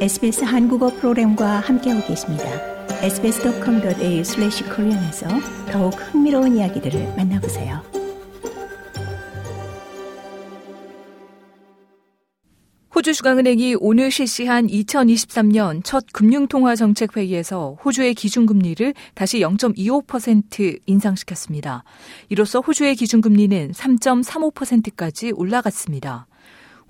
SBS 한국어 프로그램과 함께하고 계십니다. sbs.com.au/korean에서 더욱 흥미로운 이야기들을 만나보세요. 호주 중앙은행이 오늘 실시한 2023년 첫 금융통화정책 회의에서 호주의 기준금리를 다시 0.25% 인상시켰습니다. 이로써 호주의 기준금리는 3.35%까지 올라갔습니다.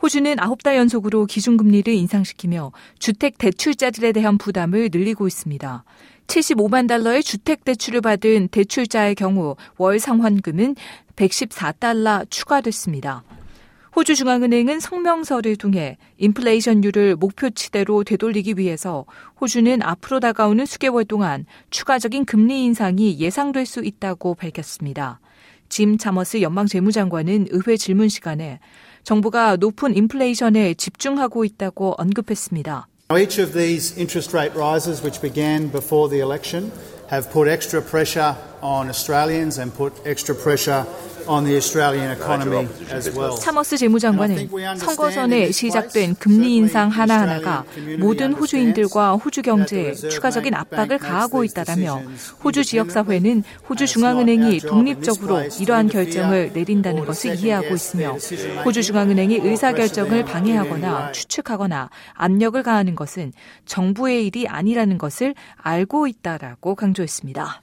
호주는 9달 연속으로 기준금리를 인상시키며 주택 대출자들에 대한 부담을 늘리고 있습니다. 75만 달러의 주택 대출을 받은 대출자의 경우 월 상환금은 114달러 추가됐습니다. 호주 중앙은행은 성명서를 통해 인플레이션율을 목표치대로 되돌리기 위해서 호주는 앞으로 다가오는 수개월 동안 추가적인 금리 인상이 예상될 수 있다고 밝혔습니다. 짐 차머스 연방 재무장관은 의회 질문 시간에 정부가 높은 인플레이션에 집중하고 있다고 언급했습니다. Each of these interest rate rises which began before the election have put extra pressure on Australians and put extra pressure 차머스 재무장관은 선거 전에 시작된 금리 인상 하나하나가 모든 호주인들과 호주 경제에 추가적인 압박을 가하고 있다라며 호주 지역사회는 호주 중앙은행이 독립적으로 이러한 결정을 내린다는 것을 이해하고 있으며 호주 중앙은행이 의사결정을 방해하거나 추측하거나 압력을 가하는 것은 정부의 일이 아니라는 것을 알고 있다라고 강조했습니다.